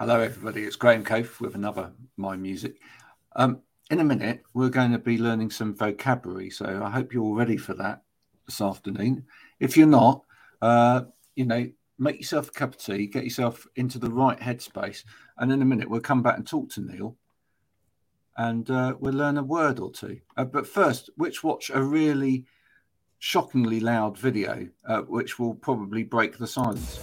Hello, everybody. It's Graham Cofe with another My Music. Um, in a minute, we're going to be learning some vocabulary. So I hope you're all ready for that this afternoon. If you're not, uh, you know, make yourself a cup of tea, get yourself into the right headspace. And in a minute, we'll come back and talk to Neil and uh, we'll learn a word or two. Uh, but first, which watch a really shockingly loud video, uh, which will probably break the silence.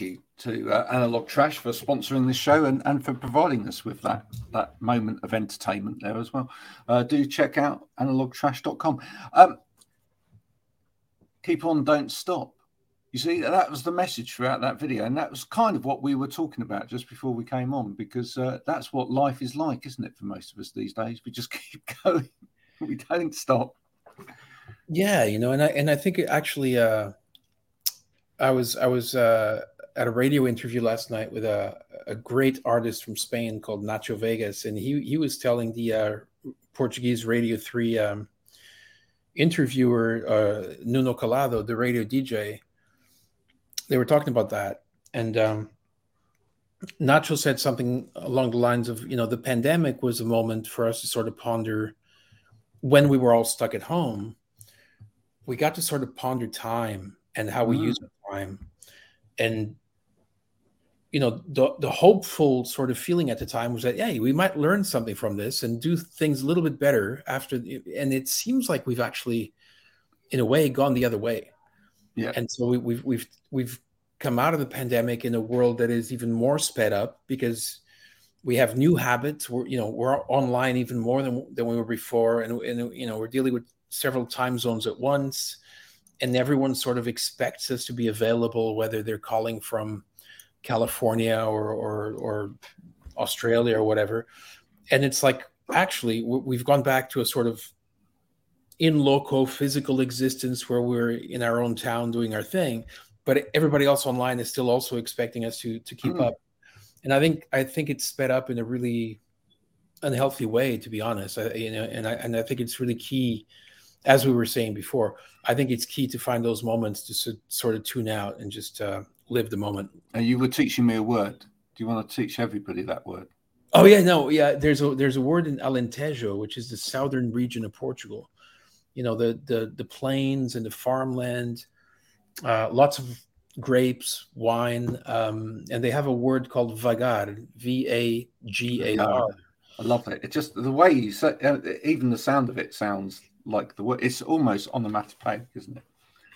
You to uh, Analog Trash for sponsoring this show and, and for providing us with that that moment of entertainment there as well. Uh, do check out analogtrash.com. Um, keep on, don't stop. You see, that was the message throughout that video, and that was kind of what we were talking about just before we came on, because uh, that's what life is like, isn't it, for most of us these days? We just keep going, we don't stop. Yeah, you know, and I and I think it actually. Uh I was I was uh, at a radio interview last night with a, a great artist from Spain called Nacho Vegas, and he he was telling the uh, Portuguese Radio Three um, interviewer uh, Nuno Calado, the radio DJ. They were talking about that, and um, Nacho said something along the lines of, you know, the pandemic was a moment for us to sort of ponder when we were all stuck at home. We got to sort of ponder time and how we mm. use time and you know the the hopeful sort of feeling at the time was that yeah we might learn something from this and do things a little bit better after and it seems like we've actually in a way gone the other way. Yeah. And so we, we've we've we've come out of the pandemic in a world that is even more sped up because we have new habits. We're you know we're online even more than than we were before. And, and you know we're dealing with several time zones at once. And everyone sort of expects us to be available, whether they're calling from California or or, or Australia or whatever. And it's like actually we've gone back to a sort of in loco physical existence where we're in our own town doing our thing, but everybody else online is still also expecting us to to keep mm. up. And I think I think it's sped up in a really unhealthy way, to be honest. I, you know, and I and I think it's really key as we were saying before, I think it's key to find those moments to sort of tune out and just uh, live the moment. And you were teaching me a word. Do you want to teach everybody that word? Oh yeah, no, yeah. There's a there's a word in Alentejo, which is the southern region of Portugal. You know the the the plains and the farmland, uh, lots of grapes, wine, um, and they have a word called vagar, V A G A R. I love it. It just the way you say, uh, even the sound of it sounds like the word. It's almost onomatopoeic, isn't it?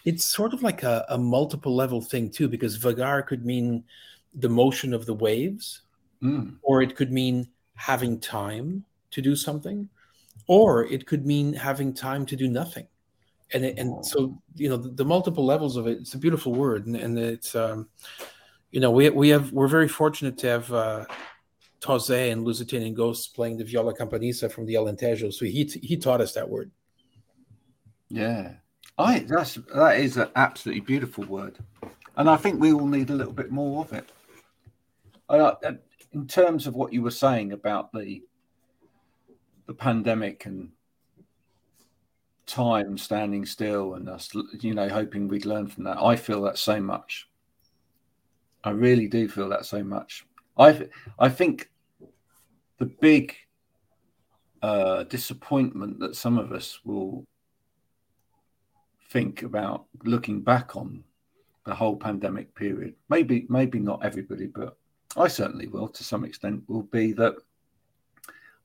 It's sort of like a, a multiple level thing too, because vagar could mean the motion of the waves, mm. or it could mean having time to do something, or it could mean having time to do nothing. And it, and so you know the, the, multiple levels of it. It's a beautiful word, and, and it's um, you know we we have we're very fortunate to have. Uh, Tozé and Lusitanian Ghosts playing the viola campaniça from the Alentejo. So he he taught us that word. Yeah, I that's that is an absolutely beautiful word, and I think we all need a little bit more of it. In terms of what you were saying about the the pandemic and time standing still and us, you know, hoping we'd learn from that, I feel that so much. I really do feel that so much. I I think the big uh, disappointment that some of us will think about looking back on the whole pandemic period. Maybe, maybe not everybody, but I certainly will to some extent, will be that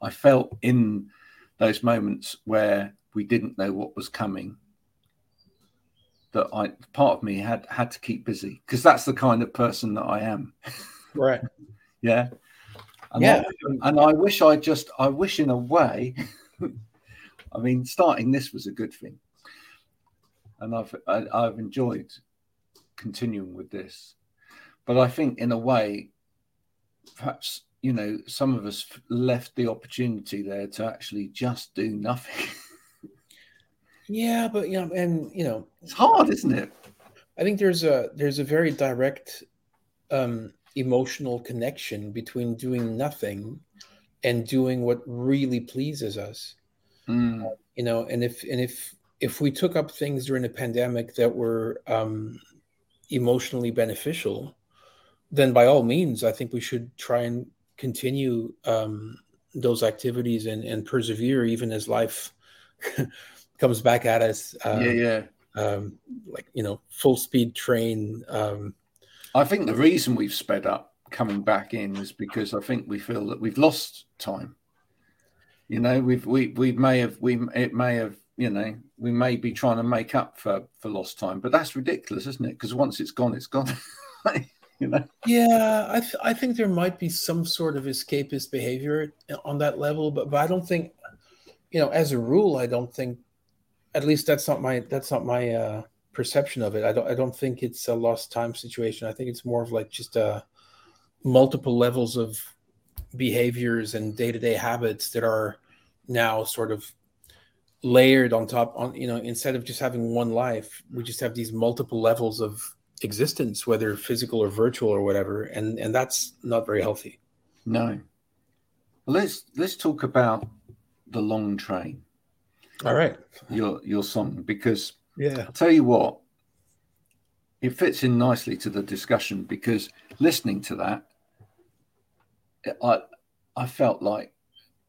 I felt in those moments where we didn't know what was coming that I part of me had had to keep busy because that's the kind of person that I am. Right. yeah. And Yeah. I, and I wish I just, I wish in a way, I mean, starting this was a good thing, and I've I, I've enjoyed continuing with this, but I think in a way, perhaps you know, some of us left the opportunity there to actually just do nothing. Yeah, but you know, and you know, it's hard, isn't it? I think there's a there's a very direct um, emotional connection between doing nothing and doing what really pleases us. Mm. You know, and if and if if we took up things during the pandemic that were um, emotionally beneficial, then by all means, I think we should try and continue um, those activities and, and persevere even as life comes back at us. Um, yeah, yeah. Um, like you know, full speed train. Um, I think the reason we've sped up coming back in is because I think we feel that we've lost time. You know, we've we we may have we it may have you know we may be trying to make up for for lost time, but that's ridiculous, isn't it? Because once it's gone, it's gone. you know. Yeah, I th- I think there might be some sort of escapist behavior on that level, but but I don't think, you know, as a rule, I don't think, at least that's not my that's not my uh, perception of it. I don't I don't think it's a lost time situation. I think it's more of like just uh, multiple levels of behaviors and day to day habits that are now sort of layered on top on you know instead of just having one life we just have these multiple levels of existence whether physical or virtual or whatever. And and that's not very healthy. No. Let's let's talk about the long train. All right. Your your song because yeah. I'll tell you what it fits in nicely to the discussion because listening to that i i felt like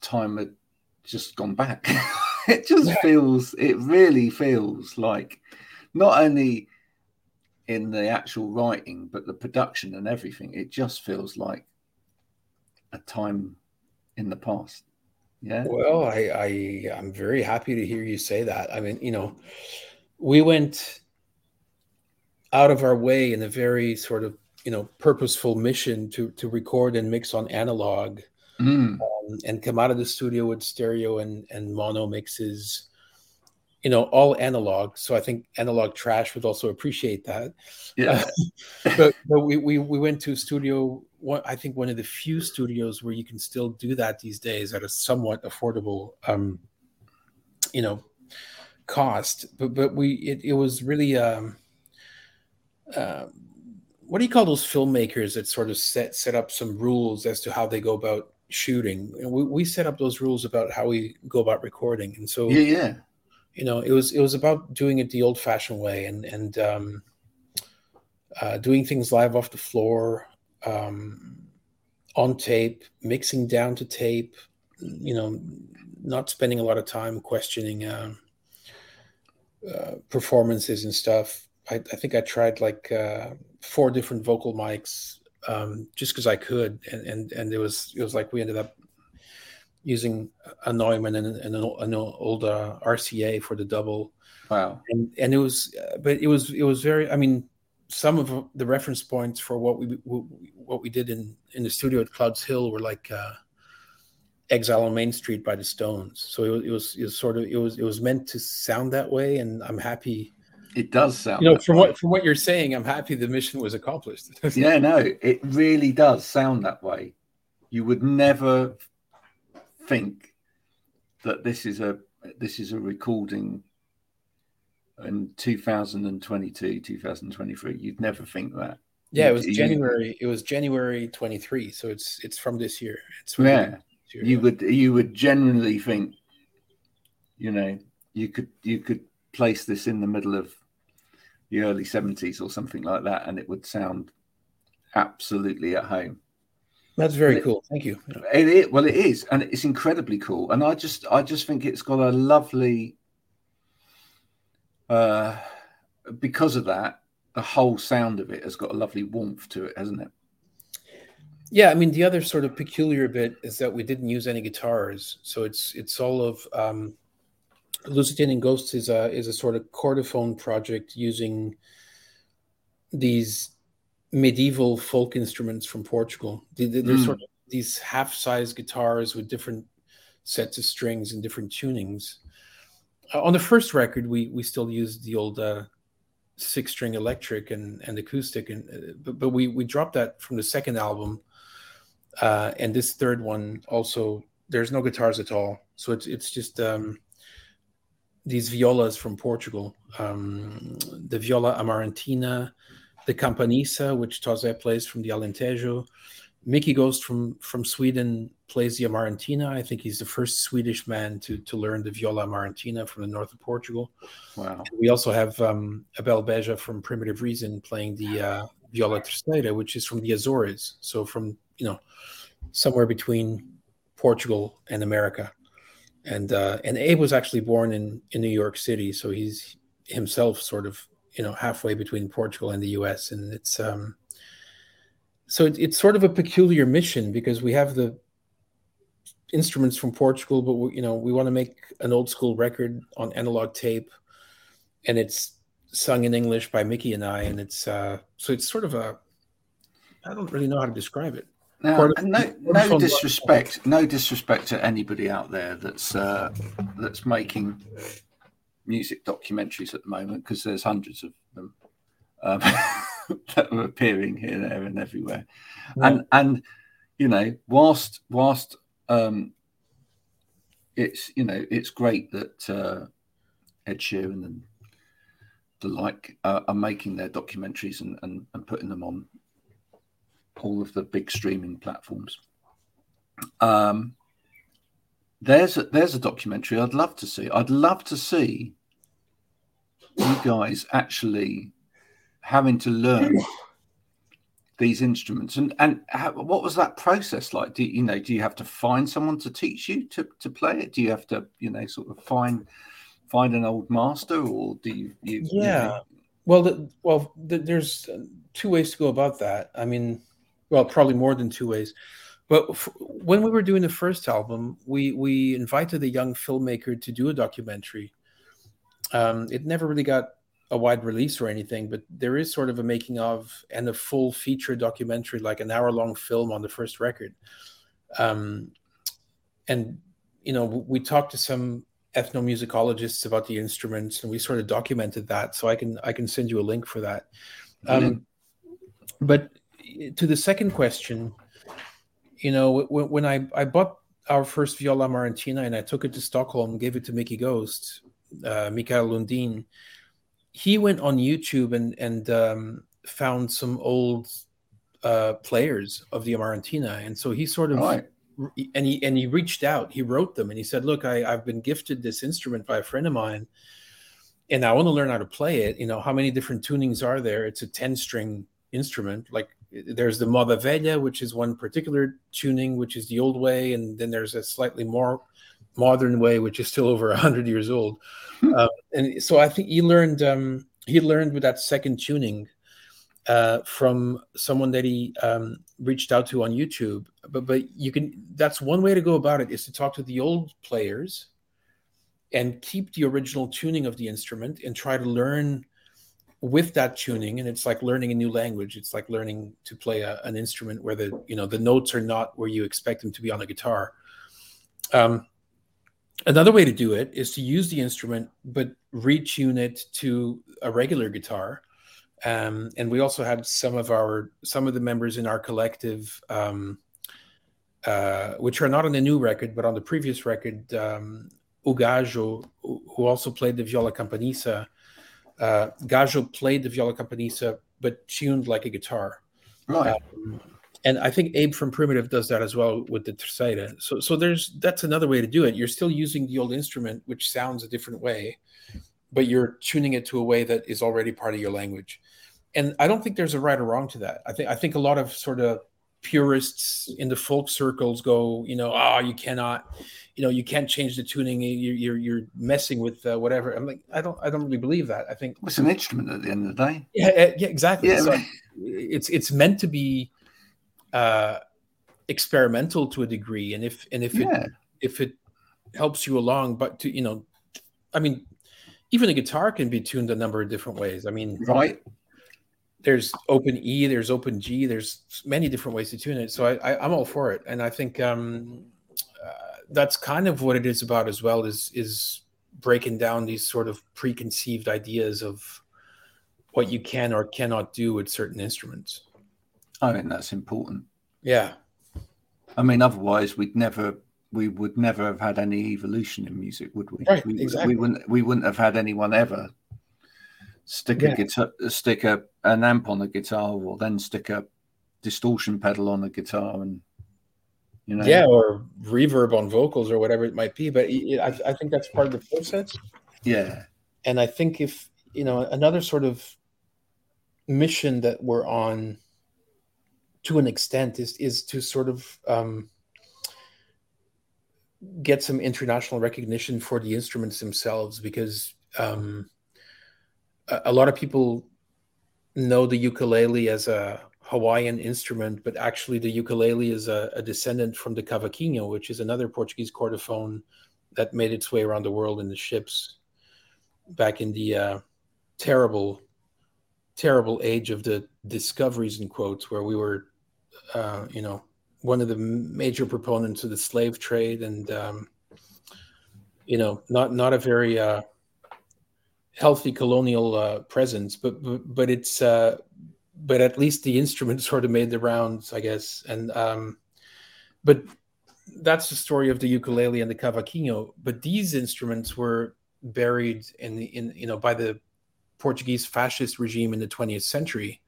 time had just gone back it just feels it really feels like not only in the actual writing but the production and everything it just feels like a time in the past. Yeah. Well i i i'm very happy to hear you say that. I mean you know we went out of our way in a very sort of you know purposeful mission to to record and mix on analog mm. um, and come out of the studio with stereo and and mono mixes you know all analog. So i think analog trash would also appreciate that. Yeah. But, but we, we we went to a studio one i think one of the few studios where you can still do that these days at a somewhat affordable um you know cost. But but we it, it was really um uh, what do you call those filmmakers that sort of set set up some rules as to how they go about shooting and we, we set up those rules about how we go about recording and so yeah yeah. you know it was it was about doing it the old fashioned way and and um uh, doing things live off the floor um on tape mixing down to tape you know not spending a lot of time questioning uh, uh, performances and stuff. I, I think i tried like uh four different vocal mics um, just because I could, and, and and it was it was like we ended up using a Neumann and, and an, an old uh, RCA for the double. Wow! And and it was, uh, but it was it was very. I mean, some of the reference points for what we what we did in in the studio at Clouds Hill were like uh, Exile on Main Street by the Stones. So it was, it was it was sort of it was it was meant to sound that way, and I'm happy it does sound. You know, from way. what from what you're saying, I'm happy the mission was accomplished. yeah, no, it really does sound that way. You would never think that this is a this is a recording in 2022, 2023. You'd never think that. Yeah, it was you, January. It was January 23, so it's it's from this year. It's yeah. Year, you would you would generally think, you know, you could you could place this in the middle of the early 70s or something like that and it would sound absolutely at home. That's very it, cool. Thank you. It, it, well it is and it's incredibly cool. And i just i just think it's got a lovely uh because of that the whole sound of it has got a lovely warmth to it hasn't it? Yeah i mean the other sort of peculiar bit is that we didn't use any guitars so it's it's all of um Lusitanian Ghosts is a is a sort of chordophone project using these medieval folk instruments from Portugal. They're, they're mm. sort of these half-size guitars with different sets of strings and different tunings. Uh, on the first record, we we still used the old uh, six-string electric and, and acoustic, and uh, but, but we we dropped that from the second album, uh, and this third one also there's no guitars at all, so it's it's just um, these violas from Portugal, um, the viola amarantina, the campaniça, which Tozé plays from the Alentejo, Micke Ghost from from Sweden plays the Amarantina. I think he's the first Swedish man to to learn the viola Amarantina from the north of Portugal. Wow. We also have um, Abel Beja from Primitive Reason playing the uh, viola terceira, which is from the Azores. So from you know somewhere between Portugal and America. And uh, and Abe was actually born in in New York City, so he's himself sort of you know halfway between Portugal and the U.S. And it's um, so it, it's sort of a peculiar mission because we have the instruments from Portugal, but we, you know we want to make an old school record on analog tape, and it's sung in English by Micke and I, and it's uh, so it's sort of a I don't really know how to describe it. Now, no, no disrespect, no disrespect to anybody out there that's uh, that's making music documentaries at the moment, because there's hundreds of them. Um, that are appearing here, there, and everywhere. Yeah. And and you know, whilst whilst um, it's you know it's great that uh, Ed Sheeran and the like uh, are making their documentaries and, and, and putting them on all of the big streaming platforms. Um, there's a, there's a documentary I'd love to see. I'd love to see you guys actually having to learn these instruments and and how, what was that process like do you know do you have to find someone to teach you to to play it do you have to you know sort of find find an old master or do you, you yeah you know? well the, well the, there's two ways to go about that i mean well probably more than two ways but f- when we were doing the first album we we invited a young filmmaker to do a documentary um, it never really got a wide release or anything, but there is sort of a making of and a full feature documentary, like an hour long film on the first record. Um, and you know, we talked to some ethnomusicologists about the instruments, and we sort of documented that. So I can I can send you a link for that. Um, but to the second question, you know, when, when I I bought our first viola Amarantina and I took it to Stockholm, gave it to Micke Ghost, uh, Mikael Lundin he went on YouTube and and um, found some old uh, players of the Amarantina, and so he sort of right. and he and he reached out. He wrote them and he said, "Look, I, I've been gifted this instrument by a friend of mine, and I want to learn how to play it. You know, how many different tunings are there? It's a ten string instrument. Like there's the Moda Velha, which is one particular tuning, which is the old way, and then there's a slightly more modern way, which is still over hundred years old." um, and so I think he learned um, he learned with that second tuning uh, from someone that he um, reached out to on YouTube. But but you can that's one way to go about it is to talk to the old players and keep the original tuning of the instrument and try to learn with that tuning and it's like learning a new language it's like learning to play a, an instrument where the you know the notes are not where you expect them to be on a guitar um, Another way to do it is to use the instrument but retune it to a regular guitar. Um, and we also had some of our some of the members in our collective, um, uh, which are not on the new record but on the previous record, um, O Gajo, who also played the viola campaniça. Uh, Gajo played the viola campaniça but tuned like a guitar. Right. Um, and I think Abe from Primitive does that as well with the terceira. So so there's that's another way to do it. You're still using the old instrument, which sounds a different way, but you're tuning it to a way that is already part of your language. And I don't think there's a right or wrong to that. I think I think a lot of sort of purists in the folk circles go, you know, oh, you cannot, you know, you can't change the tuning. You're you're, you're messing with uh, whatever. I'm like, I don't I don't really believe that. I think it's an instrument at the end of the day. Yeah, uh, yeah, exactly. Yeah, so it's it's meant to be uh, experimental to a degree, and if and if yeah. it if it helps you along, but to you know, I mean, even a guitar can be tuned a number of different ways. I mean, right. There's open E, there's open G, there's many different ways to tune it. So I, am all for it, and I think um, uh, that's kind of what it is about as well. Is is breaking down these sort of preconceived ideas of what you can or cannot do with certain instruments. I think that's important. Yeah. I mean, otherwise we'd never we would never have had any evolution in music, would we? Right, we, exactly. we wouldn't we wouldn't have had anyone ever stick Yeah. a guitar stick a an amp on a guitar or then stick a distortion pedal on a guitar and you know Yeah, or reverb on vocals or whatever it might be. But I, I think that's part of the process. yeah and I think if you know another sort of mission that we're on to an extent is is to sort of um, get some international recognition for the instruments themselves because um, a, lot of people know the ukulele as a Hawaiian instrument, but actually the ukulele is a, a descendant from the cavaquinho, which is another Portuguese chordophone that made its way around the world in the ships back in the uh, terrible, terrible age of the discoveries in quotes, where we were, uh, you know, one of the major proponents of the slave trade, and um, you know, not not a very uh, healthy colonial uh, presence, but but, but it's uh, but at least the instrument sort of made the rounds, I guess, and um, but that's the story of the ukulele and the cavaquinho. But these instruments were buried in the in you know by the Portuguese fascist regime in the 20th century.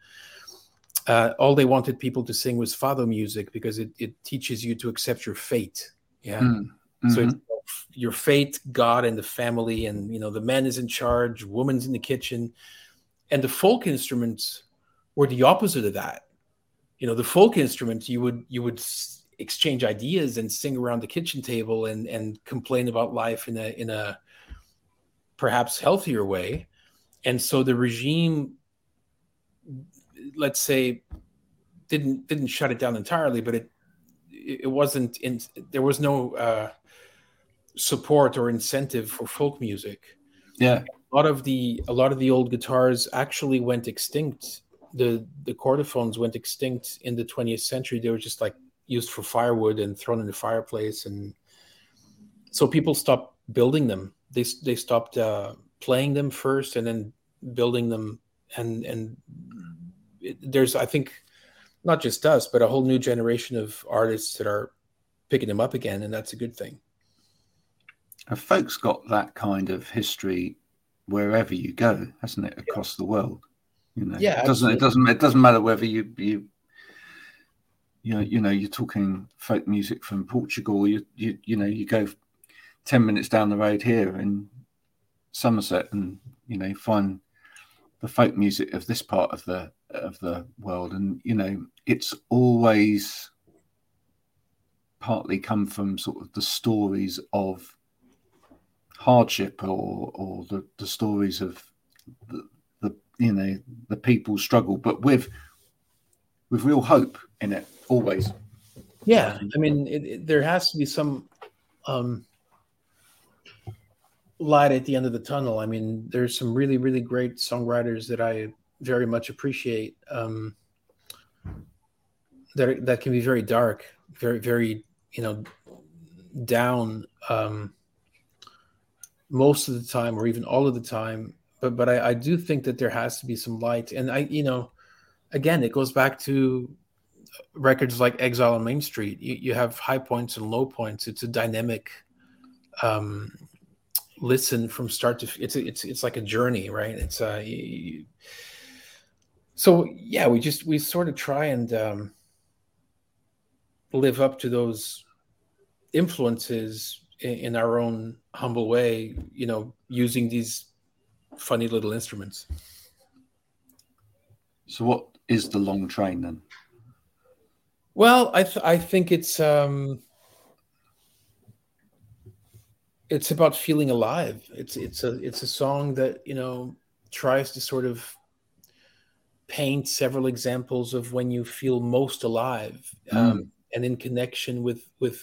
Uh, all they wanted people to sing was fado music because it, it teaches you to accept your fate. Yeah. Mm, So it's your fate, God, and the family, and you know the man is in charge, woman's in the kitchen, and the folk instruments were the opposite of that. You know, the folk instruments you would you would exchange ideas and sing around the kitchen table and and complain about life in a in a perhaps healthier way, and so the regime, let's say, didn't didn't shut it down entirely, but it it wasn't in there was no uh, support or incentive for folk music. yeah A lot of the a lot of the old guitars actually went extinct. The the chordophones went extinct in the 20th century. They were just like used for firewood and thrown in the fireplace, and so people stopped building them. They they stopped uh, playing them first, and then building them. And and it, there's I think not just us, but a whole new generation of artists that are picking them up again, and that's a good thing. And folks got that kind of history wherever you go, hasn't it, across the world? You know, Yeah, it doesn't it doesn't it doesn't matter whether you you you know, you know you're talking folk music from Portugal. You you you know you go ten minutes down the road here in Somerset, and you know find the folk music of this part of the of the world, and you know it's always partly come from sort of the stories of hardship or or the, the stories of the, the you know the people's struggle but with with real hope in it always Yeah, I mean, it, it, there has to be some um, light at the end of the tunnel. I mean, there's some really, really great songwriters that I very much appreciate. Um, that that can be very dark, very, very, you know, down um, most of the time, or even all of the time. But but I, I do think that there has to be some light, and I, you know, again, it goes back to records like Exile on Main Street. You, you have high points and low points. It's a dynamic um, listen from start to. It's it's it's like a journey, right? It's uh, you, so yeah. We just we sort of try and um, live up to those influences in, in our own humble way. You know, using these funny little instruments. so what is the long train then Well, I th- I think it's um it's about feeling alive. It's it's a it's a song that you know tries to sort of paint several examples of when you feel most alive um, and in connection with with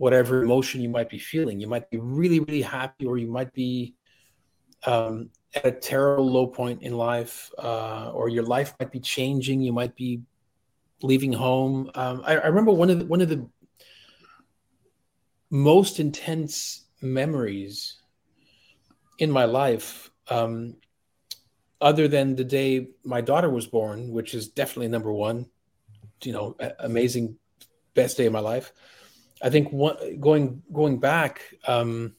whatever emotion you might be feeling. You might be really really happy, or you might be um, at a terrible low point in life, uh, or your life might be changing. You might be leaving home. Um, I, I, remember one of the, one of the most intense memories in my life, um, other than the day my daughter was born, which is definitely number one. You know, amazing, best day of my life. I think one, going going back. Um,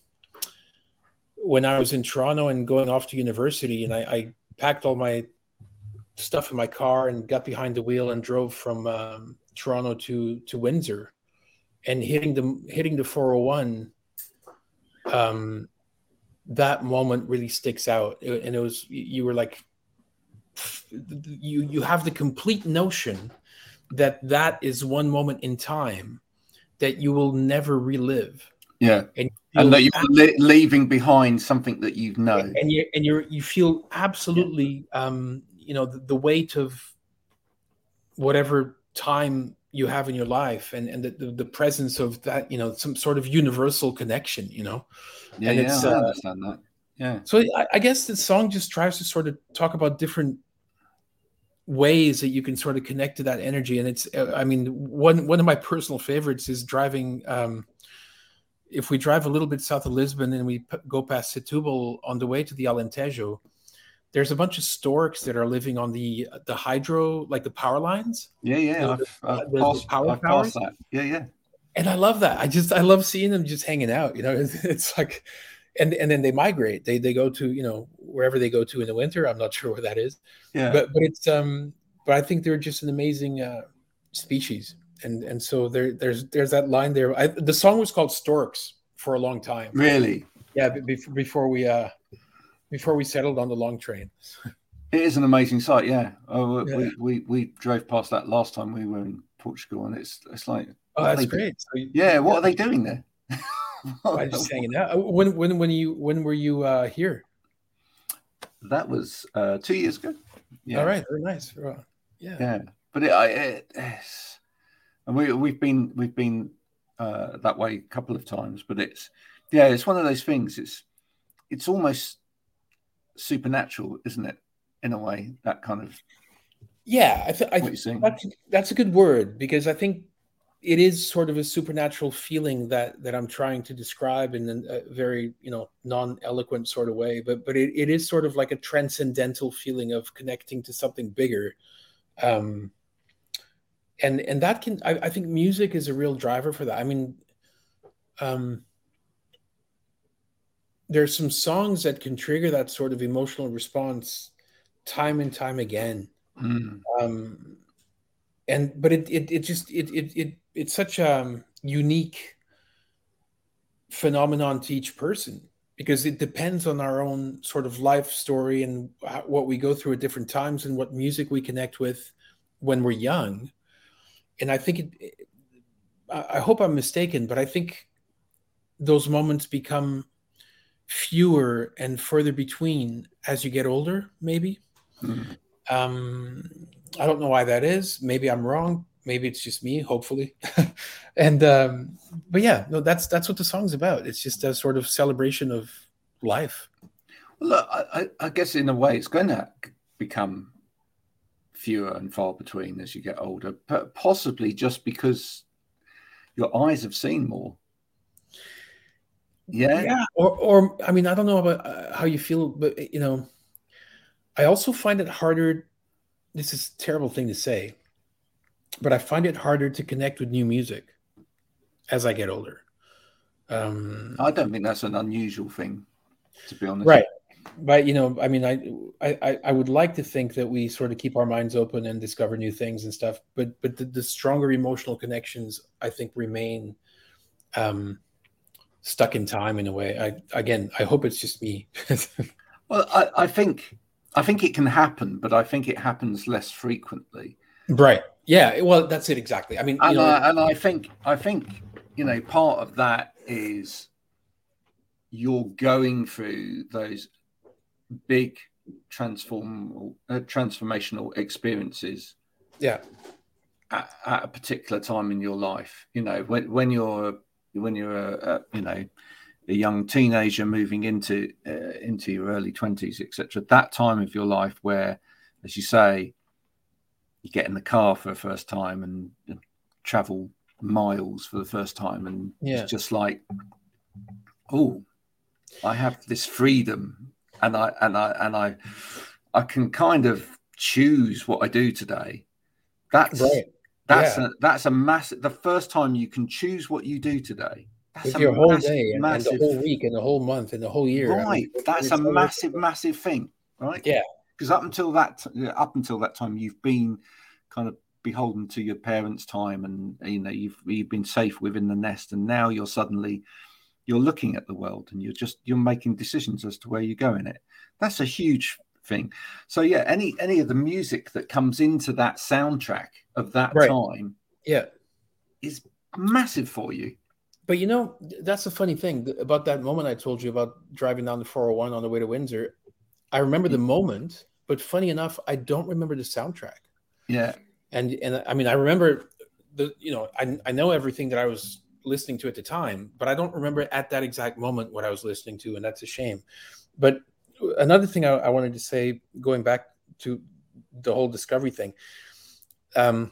when I was in Toronto and going off to university, and I, I, packed all my stuff in my car and got behind the wheel and drove from um, Toronto to to Windsor, and hitting the hitting the 401. Um, that moment really sticks out, and it was you were like, you you have the complete notion that that is one moment in time that you will never relive. Yeah, and and that you're leaving behind something that you know and you and you you feel absolutely um you know the, the, weight of whatever time you have in your life and and the, the, the, presence of that you know some sort of universal connection you know? Yeah, and yeah, I uh, understand that. Yeah. so I, I guess the song just tries to sort of talk about different ways that you can sort of connect to that energy and it's uh, i mean one one of my personal favorites is driving um if we drive a little bit south of Lisbon and we p- go past Setúbal on the way to the Alentejo, there's a bunch of storks that are living on the the hydro, like the power lines. Yeah, yeah, the, I've, I've the, passed, power I've powers. Yeah, yeah. And I love that. I just I love seeing them just hanging out. You know, it's, it's like, and and then they migrate. They they go to you know wherever they go to in the winter. I'm not sure where that is. Yeah. But but it's um. But I think they're just an amazing uh, species and and so there there's there's that line there. I, the song was called Storks for a long time. Really? Yeah, before before we uh before we settled on the long train. It is an amazing sight. Yeah. Oh, yeah. We, we we drove past that last time we were in Portugal, and it's it's like oh, that's great. So, yeah, what yeah. are they doing there? I just hanging out. Uh, when when when you when were you uh here? That was uh two years ago. Yeah. All right. Very nice. Yeah. Yeah. But it, I, it, it's and we we've been we've been uh, that way a couple of times. But it's yeah, it's one of those things. It's it's almost supernatural, isn't it? In a way, that kind of yeah. I, th- I th- that's that's a good word because I think it is sort of a supernatural feeling that that I'm trying to describe in a very you know non eloquent sort of way. But but it, it is sort of like a transcendental feeling of connecting to something bigger. Um, and and that can I, I, think music is a real driver for that i mean um there's some songs that can trigger that sort of emotional response time and time again mm. um and but it it, it just it, it it it's such a unique phenomenon to each person because it depends on our own sort of life story and what we go through at different times and what music we connect with when we're young and I think it, I hope I'm mistaken, but I think those moments become fewer and further between as you get older, maybe. Mm. Um, I don't know why that is. Maybe I'm wrong. Maybe it's just me. Hopefully, and um, but yeah, no, that's that's what the song's about. It's just a sort of celebration of life. Well, look, I, I guess in a way, it's going to become fewer and far between as you get older, but possibly just because your eyes have seen more. Yeah. Yeah. Or, or I mean, I don't know about uh, how you feel, but you know, I also find it harder. This is a terrible thing to say, but I find it harder to connect with new music as I get older. Um, I don't think that's an unusual thing, to be honest. Right but you know, I mean, I, I I would like to think that we sort of keep our minds open and discover new things and stuff. But but the, the stronger emotional connections, I think, remain um, stuck in time in a way. I again, I hope it's just me. well, I, I think I think it can happen, but I think it happens less frequently. Right. Yeah. Well, that's it exactly. I mean, and, know, I, and I think I think you know part of that is you're going through those big transform uh, transformational experiences yeah at, at, a particular time in your life you know when when you're when you're a, a, you know a young teenager moving into uh, into your early 20s etc that time of your life where as you say you get in the car for the first time and, and travel miles for the first time and yeah. it's just like oh i have this freedom and i and i and i i can kind of choose what i do today that's right. that's yeah. a that's a massive the first time you can choose what you do today that's With your whole day and, massive, and, the whole week and the whole month and the whole year. Right. I mean, that's a massive, massive thing, right? Yeah. Because up until that, up until that time, you've been kind of beholden to your parents' time, and you know you've you've been safe within the nest, and now you're suddenly you're looking at the world, and you're just you're making decisions as to where you go in it. That's a huge thing. So yeah, any any of the music that comes into that soundtrack of that right. time, yeah, is massive for you. But you know, that's the funny thing about that moment I told you about driving down the 401 on the way to Windsor. I remember the moment, but funny enough, I don't remember the soundtrack. Yeah. And and I mean, I remember the you know, I I know everything that I was listening to at the time, but I don't remember at that exact moment what I was listening to, and that's a shame. But another thing I, I wanted to say, going back to the whole discovery thing, um,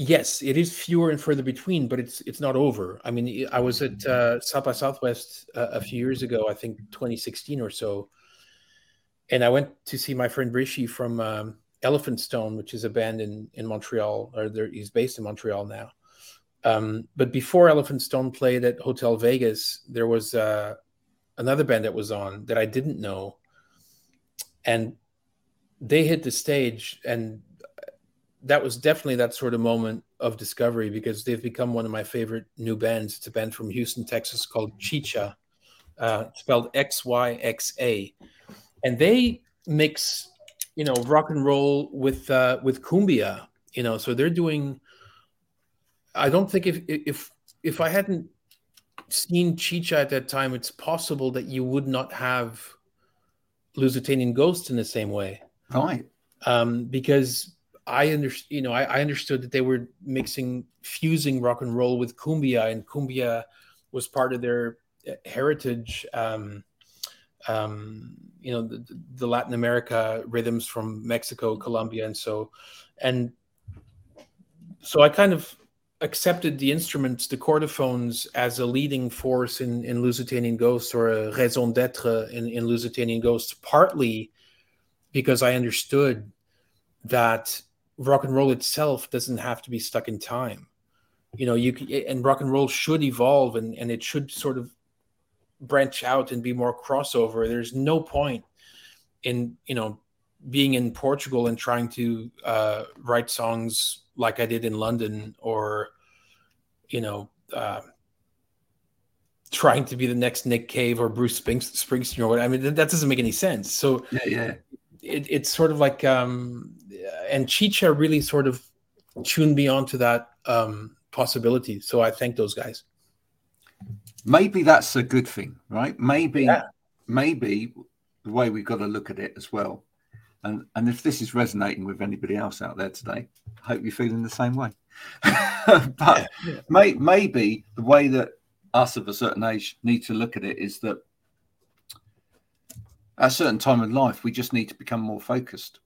Yes, it is fewer and further between, but it's it's not over. I mean, I was at uh, South by Southwest uh, a few years ago, I think 2016 or so, and I went to see my friend Rishi from um, Elephant Stone, which is a band in in Montreal, or he's based in Montreal now. Um, but before Elephant Stone played at Hotel Vegas, there was uh, another band that was on that I didn't know, and they hit the stage and that was definitely that sort of moment of discovery because they've become one of my favorite new bands. It's a band from Houston, Texas called Xixa, uh, spelled X Y X A, and they mix, you know, rock and roll with uh, with cumbia. You know, so they're doing. I don't think if if if I hadn't seen Xixa at that time, it's possible that you would not have Lusitanian Ghosts in the same way, right? Um, because I understand, you know, I, I, understood that they were mixing, fusing rock and roll with cumbia, and cumbia was part of their uh, heritage. Um, um, you know, the, the, Latin America rhythms from Mexico, Colombia, and so, and so I kind of accepted the instruments, the chordophones, as a leading force in, in Lusitanian Ghosts or a raison d'être in, in Lusitanian Ghosts, partly because I understood that rock and roll itself doesn't have to be stuck in time. You know you can, and rock and roll should evolve and and it should sort of branch out and be more crossover. There's no point in you know being in portugal and trying to uh, write songs like i did in london or you know uh, trying to be the next nick cave or bruce springsteen or what i mean that doesn't make any sense. So yeah yeah. it, it's sort of like um and Xixa really sort of tuned me on to that um, possibility. So I thank those guys. Maybe that's a good thing, right? Maybe, yeah. maybe the way we've got to look at it as well. And and if this is resonating with anybody else out there today, I hope you're feeling the same way. but yeah, yeah. May, maybe the way that us of a certain age need to look at it is that at a certain time in life, we just need to become more focused.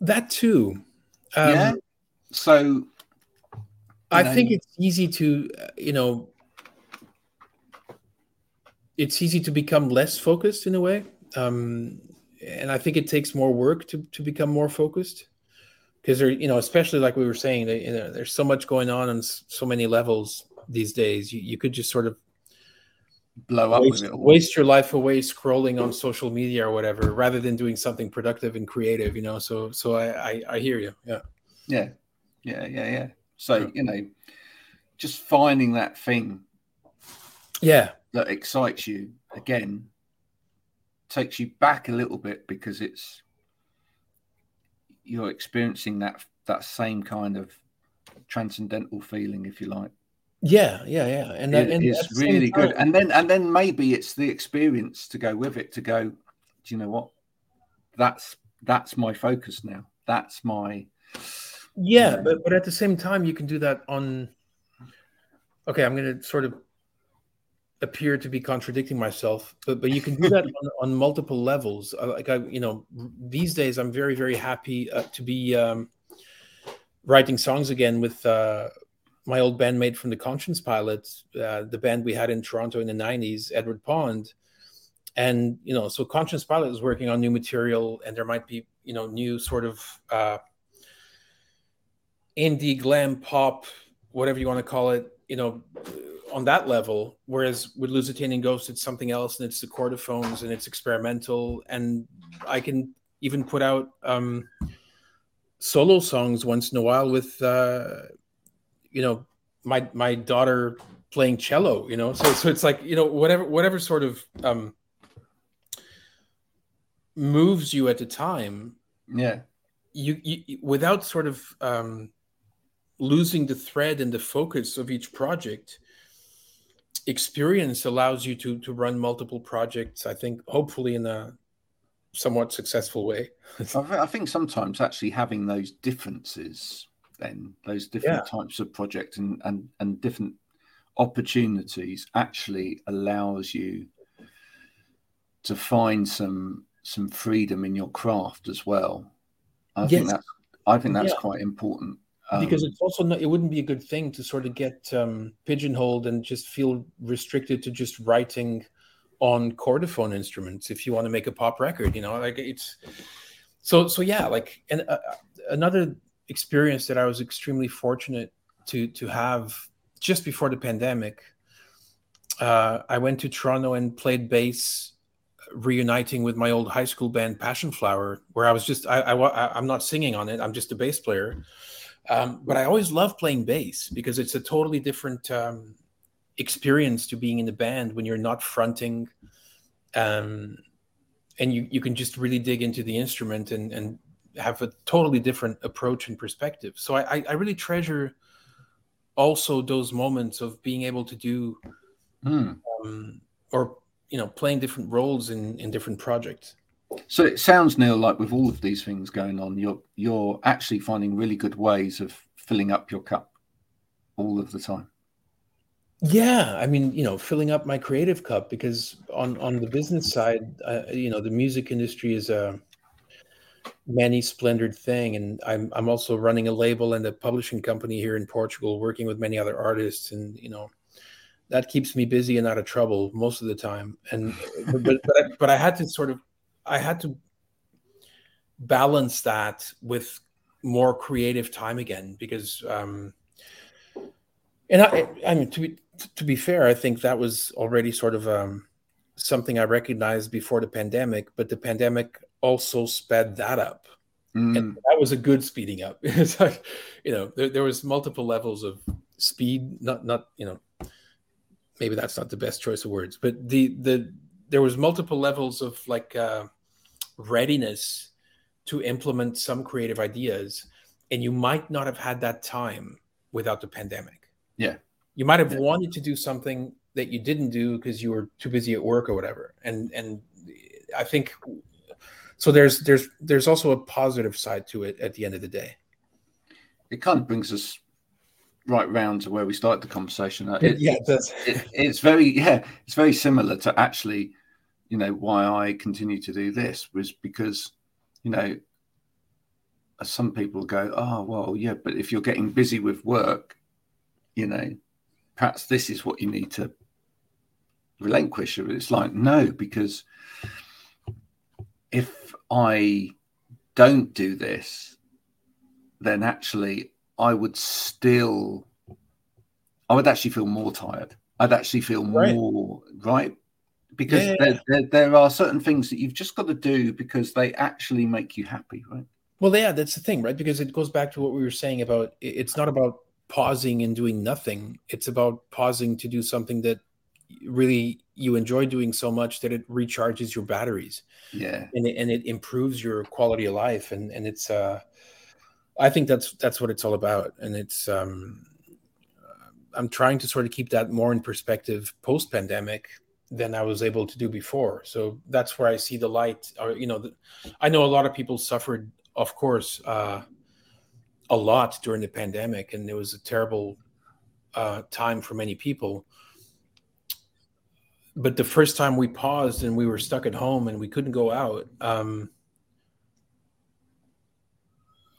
That too. Um, yeah. So I know, think it's easy to, uh, you know, it's easy to become less focused in a way. Um, and I think it takes more work to, to become more focused because there, you know, especially like we were saying, you know, there's so much going on on so many levels these days. You, you could just sort of blow up waste, waste your life away scrolling on social media or whatever rather than doing something productive and creative you know? So so i i, I hear you. Yeah. Yeah. Yeah yeah yeah. So yeah. you know just finding that thing yeah. that excites you again takes you back a little bit because it's you're experiencing that that same kind of transcendental feeling if you like yeah, yeah, yeah, and that, it's really good. And then and then maybe it's the experience to go with it. To go, do you know what? That's that's my focus now. That's my yeah, but but at the same time, you can do that on. Okay, I'm going to sort of appear to be contradicting myself, but but you can do that on, on, multiple levels. Uh, like I, you know, these days I'm very very happy uh, to be um, writing songs again with uh, my old bandmate from the Conscience Pilot, uh, the band we had in Toronto in the '90s, Edward Pond, and you know, so Conscience Pilot is working on new material, and there might be you know new sort of uh, indie glam pop, whatever you want to call it, you know on that level. Whereas with Lusitanian Ghost, it's something else, and it's the chordophones, and it's experimental, and I can even put out um, solo songs once in a while with, uh, you know, my my daughter playing cello. You know, so so it's like you know whatever whatever sort of um, moves you at the time. Yeah. You, you without sort of um, losing the thread and the focus of each project experience allows you to to run multiple projects i think hopefully in a somewhat successful way i think sometimes actually having those differences then those different yeah. types of project and, and and different opportunities actually allows you to find some some freedom in your craft as well i yes. think that's i think that's yeah. quite important um, because it's also not, it wouldn't be a good thing to sort of get um, pigeonholed and just feel restricted to just writing on chordophone instruments if you want to make a pop record you know like it's so so yeah like and uh, another experience that i was extremely fortunate to to have just before the pandemic uh, i went to toronto and played bass reuniting with my old high school band passion flower where i was just I, I i'm not singing on it i'm just a bass player. Um, but I always love playing bass because it's a totally different um, experience to being in the band when you're not fronting, um, and you you can just really dig into the instrument and and have a totally different approach and perspective. So I I really treasure also those moments of being able to do mm. or you know playing different roles in in different projects. So it sounds, Neil, like with all of these things going on, you're you're actually finding really good ways of filling up your cup all of the time. Yeah, I mean, you know, filling up my creative cup because on on the business side, uh, you know, the music industry is a many splendored thing, and I'm I'm also running a label and a publishing company here in Portugal, working with many other artists, and you know, that keeps me busy and out of trouble most of the time. And but but, I, but I had to sort of I had to balance that with more creative time again because um and I, I mean to be to be fair, I think that was already sort of um something I recognized before the pandemic, but the pandemic also sped that up. Mm. And that was a good speeding up. it's like, you know, there, there was multiple levels of speed, not not, you know, maybe that's not the best choice of words, but the the there was multiple levels of like uh readiness to implement some creative ideas and you might not have had that time without the pandemic yeah you might have yeah. wanted to do something that you didn't do because you were too busy at work or whatever and and i think so there's there's there's also a positive side to it at the end of the day. It kind of brings us right round to where we started the conversation. Uh, it, yeah it, it, it's very yeah it's very similar to actually you know why I continue to do this was because you know some people go oh well yeah but if you're getting busy with work you know perhaps this is what you need to relinquish. It's like no because if I don't do this then actually I would still I would actually feel more tired I'd actually feel right. more right because yeah. there, there, there, are certain things that you've just got to do because they actually make you happy, right? Well, yeah, that's the thing, right? Because it goes back to what we were saying about it's not about pausing and doing nothing. It's about pausing to do something that really you enjoy doing so much that it recharges your batteries. Yeah. And it, and it improves your quality of life. And, and it's, uh, I think that's, that's what it's all about. And it's, um, I'm trying to sort of keep that more in perspective post pandemic than I was able to do before. So that's where I see the light. Or you know, the, I know a lot of people suffered, of course, uh, a lot during the pandemic, and it was a terrible uh, time for many people. But the first time we paused and we were stuck at home and we couldn't go out, um,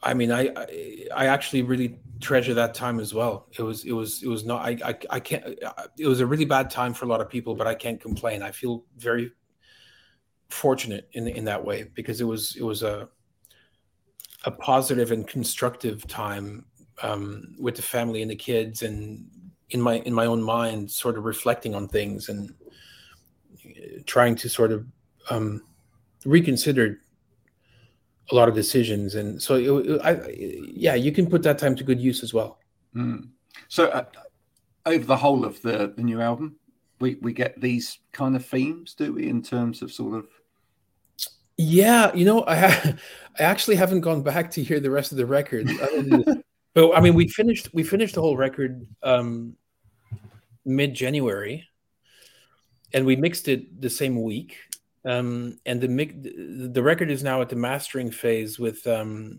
I mean, I, I, I actually really treasure that time as well. It was it was it was not I, I I can't. It was a really bad time for a lot of people, but I can't complain. I feel very fortunate in in that way because it was it was a a positive and constructive time um, with the family and the kids and in my in my own mind sort of reflecting on things and trying to sort of um, reconsider a lot of decisions. And so it, it, I, yeah you can put that time to good use as well. Mm. so uh, over the whole of the, the new album we, we get these kind of themes do we in terms of sort of yeah you know i ha- i actually haven't gone back to hear the rest of the record but i mean we finished we finished the whole record um mid january and we mixed it the same week um, and the the record is now at the mastering phase with um,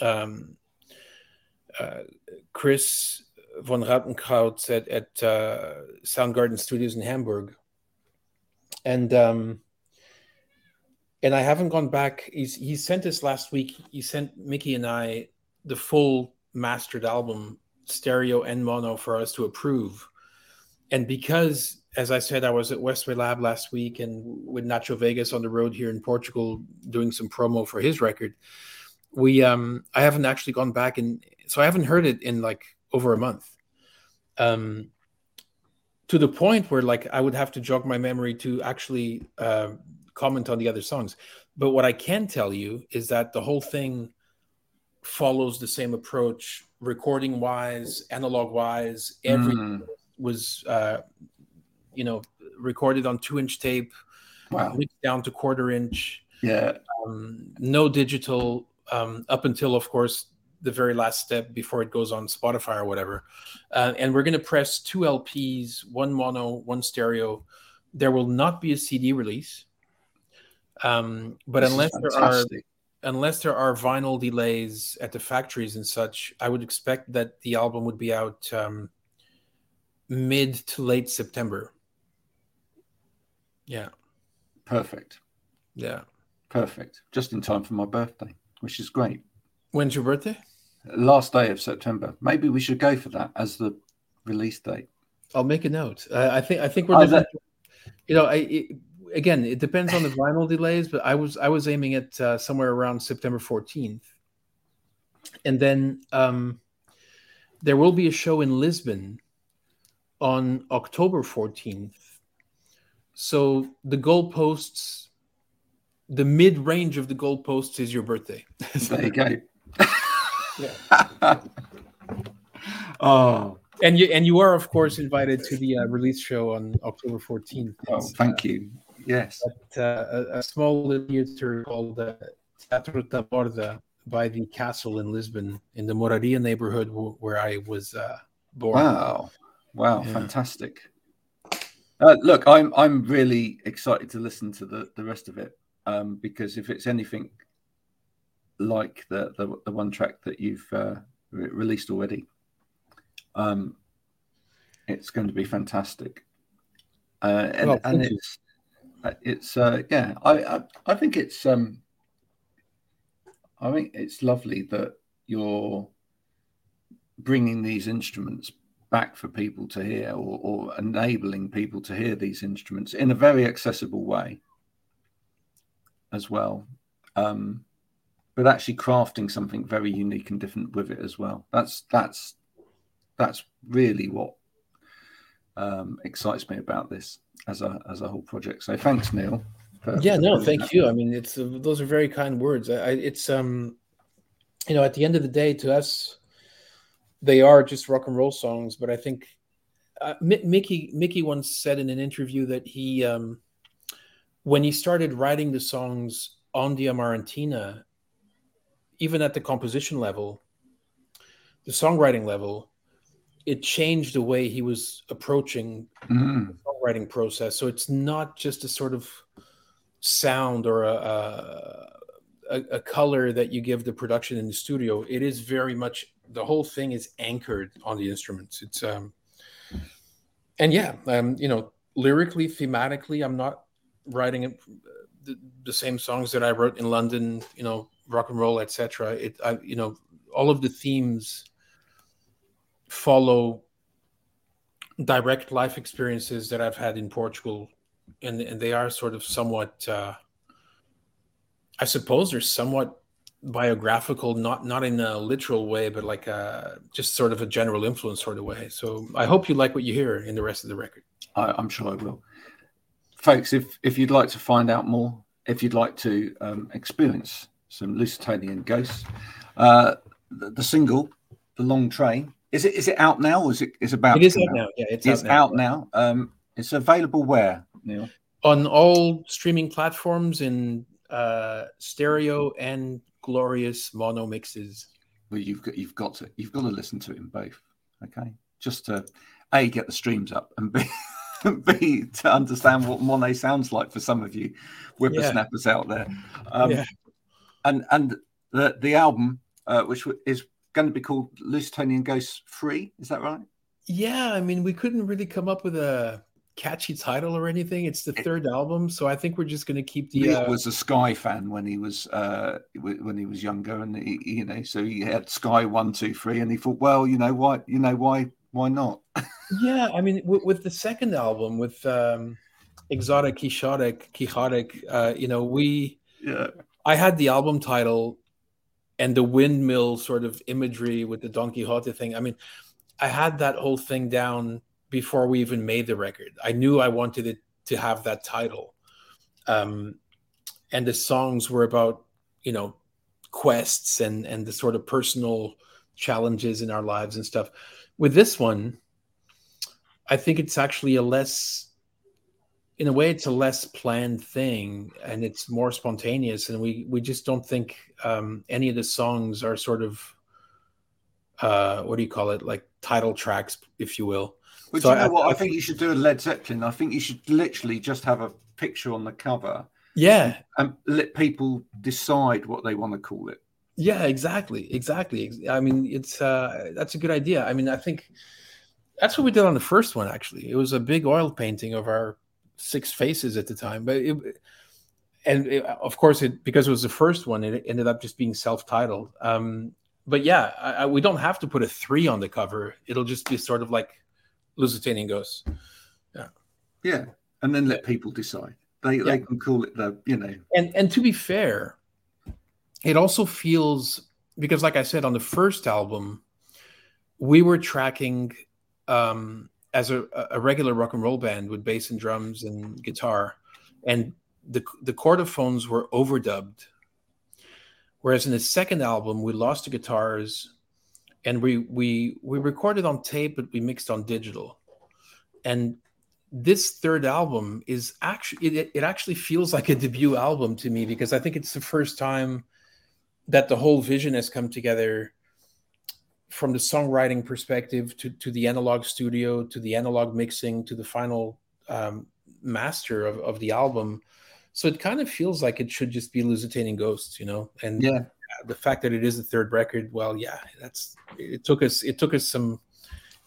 um, uh, Chris von Rautenkranz at, at uh, Soundgarden Studios in Hamburg, and um, and I haven't gone back. He's he sent us last week. He sent Micke and I the full mastered album, stereo and mono, for us to approve, and because as I said, I was at Westway Lab last week and with Nacho Vegas on the road here in Portugal doing some promo for his record. We um I haven't actually gone back and so I haven't heard it in like over a month. Um to the point where like I would have to jog my memory to actually uh, comment on the other songs. But what I can tell you is that the whole thing follows the same approach, recording wise, analog wise. Every mm. was uh, you know, recorded on two inch tape, wow. down to quarter inch. Yeah. Um, no digital um, up until, of course, the very last step before it goes on Spotify or whatever. Uh, and we're going to press two LPs, one mono, one stereo. There will not be a CD release. Um, but this unless there are unless there are vinyl delays at the factories and such, I would expect that the album would be out um, mid to late September. Yeah. Perfect. Yeah. Perfect. Just in time for my birthday, which is great. When's your birthday? Last day of September. Maybe we should go for that as the release date. I'll make a note. Uh, I think I think we're. That... You know, I, it, again, it depends on the vinyl delays, but I was I was aiming at uh, somewhere around September fourteenth, and then um, there will be a show in Lisbon on October fourteenth so the goalposts, the mid range of the goalposts is your birthday. there you go. yeah. oh. And you and you are of course invited to the uh, release show on October 14th. Oh, thank you. Yes. At, uh, a, a, small theater called uh, Teatro Taborda by the castle in Lisbon in the Mouraria neighborhood where I was uh, born. Wow. Wow, yeah. fantastic. Uh, look, I'm I'm really excited to listen to the, the rest of it um, because if it's anything like the the, the one track that you've uh, re- released already, um, it's going to be fantastic. Uh, and, well, and it's uh, it's uh, yeah, I, I, I think it's um, I think it's lovely that you're bringing these instruments back for people to hear or, or enabling people to hear these instruments in a very accessible way as well. Um, but actually crafting something very unique and different with it as well. That's that's that's really what um, excites me about this as a as a whole project. So thanks, Neil. yeah, no, thank that. you. I mean, it's uh, those are very kind words. I, it's um, you know, at the end of the day, to us, they are just rock and roll songs. But I think uh, Micke Micke once said in an interview that he um, when he started writing the songs on the Amarantina, even at the composition level, the songwriting level, it changed the way he was approaching mm. the songwriting process. So it's not just a sort of sound or a, a, a, color that you give the production in the studio. It is very much the whole thing is anchored on the instruments. It's um, and yeah, um, you know, lyrically, thematically, I'm not writing the, the same songs that I wrote in London. You know, rock and roll, etc. It, I, you know, all of the themes follow direct life experiences that I've had in Portugal, and and they are sort of somewhat. Uh, I suppose they're somewhat biographical, not not in a literal way, but like a, just sort of a general influence sort of way. So I hope you like what you hear in the rest of the record. I, am sure I will, folks. If if you'd like to find out more, if you'd like to um, experience some Lusitanian ghosts, uh, the, the, single, "The Long Train," is it is it out now? Or is it is about? It is out now. Yeah, it's, it's out now. Out now. Um, it's available where Neil? On all streaming platforms in uh, stereo and glorious mono mixes. Well, you've got you've got to you've got to listen to it in both. Okay, just to a get the streams up and b b to understand what mono sounds like for some of you whippersnappers yeah. out there. Um, yeah. And and the the album, uh, which is going to be called Lusitanian Ghosts Three, is that right? Yeah, I mean, we couldn't really come up with a catchy title or anything. It's the third album, so I think we're just going to keep the. He uh... was a Sky fan when he was uh, when he was younger, and he, you know, so he had Sky one, two, three, and he thought, well, you know, why, you know, why, why not? yeah, I mean, with, with, the second album, with um, Exotic, Quixotic, Quixotic, uh, you know, we, yeah, I had the album title and the windmill sort of imagery with the Don Quixote thing. I mean, I had that whole thing down before we even made the record. I knew I wanted it to have that title. Um, and the songs were about, you know, quests and and the sort of personal challenges in our lives and stuff. With this one, I think it's actually a less in a way it's a less planned thing and it's more spontaneous and we we just don't think um, any of the songs are sort of uh, what do you call it like title tracks if you will but so you know I, what? I, I think you should do a Led Zeppelin. I think you should literally just have a picture on the cover. Yeah. And let people decide what they want to call it. Yeah, exactly. Exactly. I mean, it's uh that's a good idea. I mean, I think that's what we did on the first one actually. It was a big oil painting of our six faces at the time, but it and it, of course it because it was the first one it ended up just being self-titled um but yeah I, I, we don't have to put a three on the cover it'll just be sort of like Lusitanian ghosts. Yeah. Yeah. And then let people decide. They, yeah. they can call it the, you know. And and to be fair, it also feels because like I said on the first album, we were tracking um as a, a regular rock and roll band with bass and drums and guitar. And the the chordophones were overdubbed. Whereas in the second album, we lost the guitars and we we we recorded on tape but we mixed on digital. And this third album is actually it, it actually feels like a debut album to me because i think it's the first time that the whole vision has come together from the songwriting perspective to, to the analog studio to the analog mixing to the final um, master of, of the album. So it kind of feels like it should just be lusitanian ghosts you know? And yeah the fact that it is the third record, well, yeah, that's it took us it took us some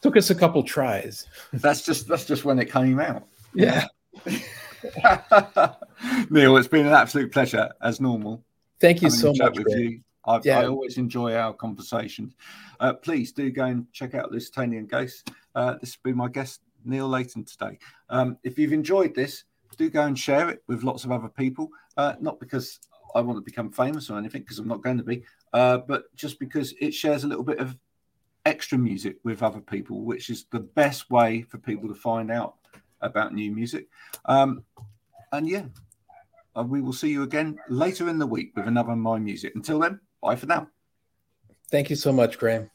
took us a couple tries. That's just that's just when it came out. Yeah. Neil, it's been an absolute pleasure as normal. Thank you so much. With you. Yeah. I, always enjoy our conversations. Uh, please do go and check out this Lusitanian Ghosts. Uh, this has been my guest, Neil Leyton, today. Um, if you've enjoyed this, do go and share it with lots of other people. Uh, not because I want to become famous or anything because I'm not going to be, uh, but just because it shares a little bit of extra music with other people, which is the best way for people to find out about new music. Um, and yeah, uh, we will see you again later in the week with another My Music. Until then, bye for now. Thank you so much, Graham.